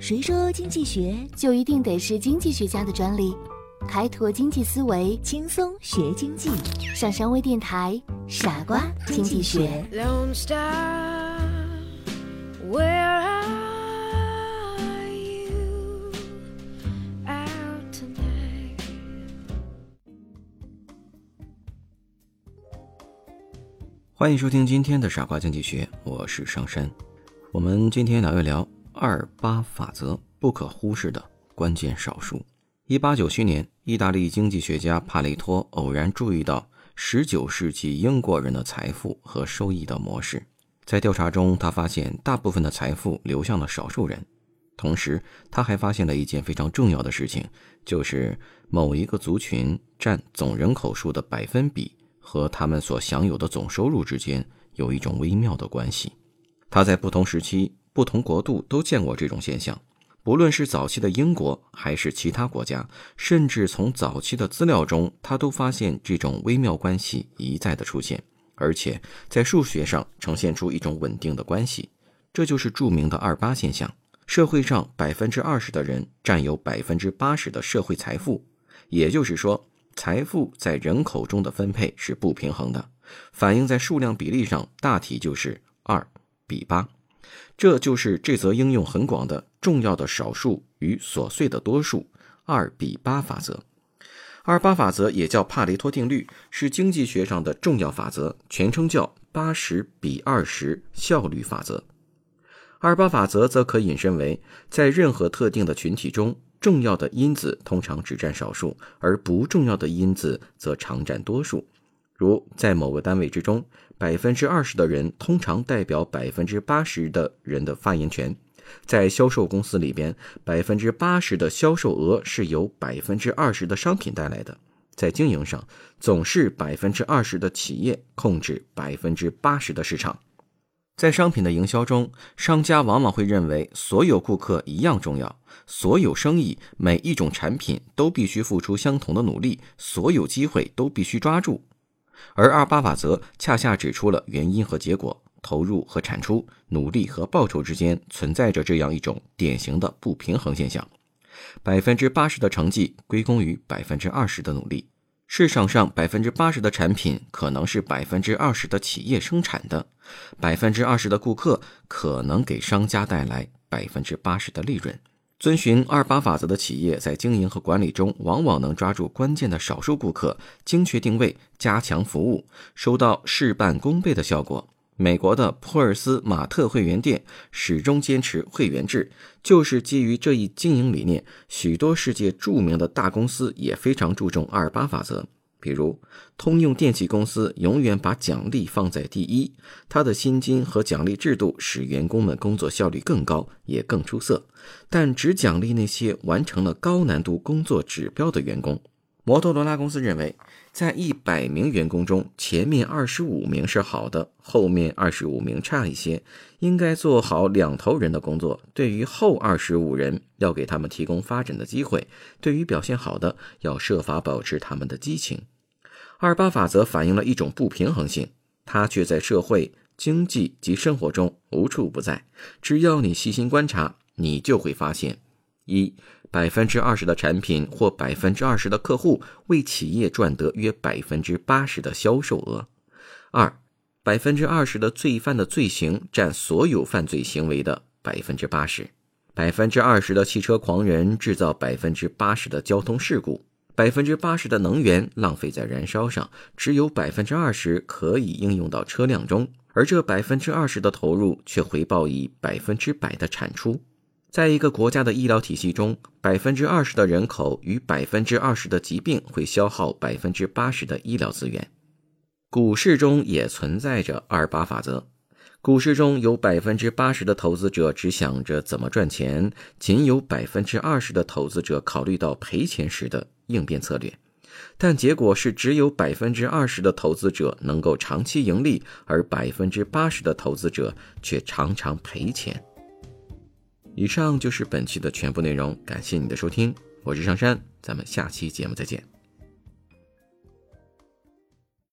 谁说经济学就一定得是经济学家的专利？开拓经济思维，轻松学经济？上山微电台，傻瓜经济学。Where are you out tonight? 欢迎收听今天的傻瓜经济学，我是上山。我们今天聊一聊二八法则不可忽视的关键少数。一八九七年，意大利经济学家帕雷托偶然注意到十九世纪英国人的财富和收益的模式。在调查中，他发现大部分的财富流向了少数人。同时，他还发现了一件非常重要的事情，就是某一个族群占总人口数的百分比。和他们所享有的总收入之间有一种微妙的关系。他在不同时期、不同国度都见过这种现象，不论是早期的英国还是其他国家，甚至从早期的资料中，他都发现这种微妙关系一再的出现，而且在数学上呈现出一种稳定的关系。这就是著名的二八现象：社会上百分之二十的人占有百分之八十的社会财富，也就是说。财富在人口中的分配是不平衡的，反映在数量比例上，大体就是二比八。这就是这则应用很广的重要的少数与琐碎的多数二比八法则。二八法则也叫帕雷托定律，是经济学上的重要法则，全称叫八十比二十效率法则。二八法则则可引申为，在任何特定的群体中。重要的因子通常只占少数，而不重要的因子则常占多数。如在某个单位之中，百分之二十的人通常代表百分之八十的人的发言权。在销售公司里边，百分之八十的销售额是由百分之二十的商品带来的。在经营上，总是百分之二十的企业控制百分之八十的市场。在商品的营销中，商家往往会认为所有顾客一样重要，所有生意、每一种产品都必须付出相同的努力，所有机会都必须抓住。而二八法则恰恰指出了原因和结果、投入和产出、努力和报酬之间存在着这样一种典型的不平衡现象：百分之八十的成绩归功于百分之二十的努力。市场上百分之八十的产品可能是百分之二十的企业生产的，百分之二十的顾客可能给商家带来百分之八十的利润。遵循二八法则的企业在经营和管理中，往往能抓住关键的少数顾客，精确定位，加强服务，收到事半功倍的效果。美国的普尔斯马特会员店始终坚持会员制，就是基于这一经营理念。许多世界著名的大公司也非常注重二八法则，比如通用电气公司永远把奖励放在第一，它的薪金和奖励制度使员工们工作效率更高，也更出色，但只奖励那些完成了高难度工作指标的员工。摩托罗拉公司认为，在一百名员工中，前面二十五名是好的，后面二十五名差一些，应该做好两头人的工作。对于后二十五人，要给他们提供发展的机会；对于表现好的，要设法保持他们的激情。二八法则反映了一种不平衡性，它却在社会、经济及生活中无处不在。只要你细心观察，你就会发现：一。百分之二十的产品或百分之二十的客户为企业赚得约百分之八十的销售额。二，百分之二十的罪犯的罪行占所有犯罪行为的百分之八十。百分之二十的汽车狂人制造百分之八十的交通事故。百分之八十的能源浪费在燃烧上，只有百分之二十可以应用到车辆中，而这百分之二十的投入却回报以百分之百的产出。在一个国家的医疗体系中，百分之二十的人口与百分之二十的疾病会消耗百分之八十的医疗资源。股市中也存在着二八法则。股市中有百分之八十的投资者只想着怎么赚钱，仅有百分之二十的投资者考虑到赔钱时的应变策略。但结果是，只有百分之二十的投资者能够长期盈利，而百分之八十的投资者却常常赔钱。以上就是本期的全部内容，感谢你的收听，我是上山，咱们下期节目再见。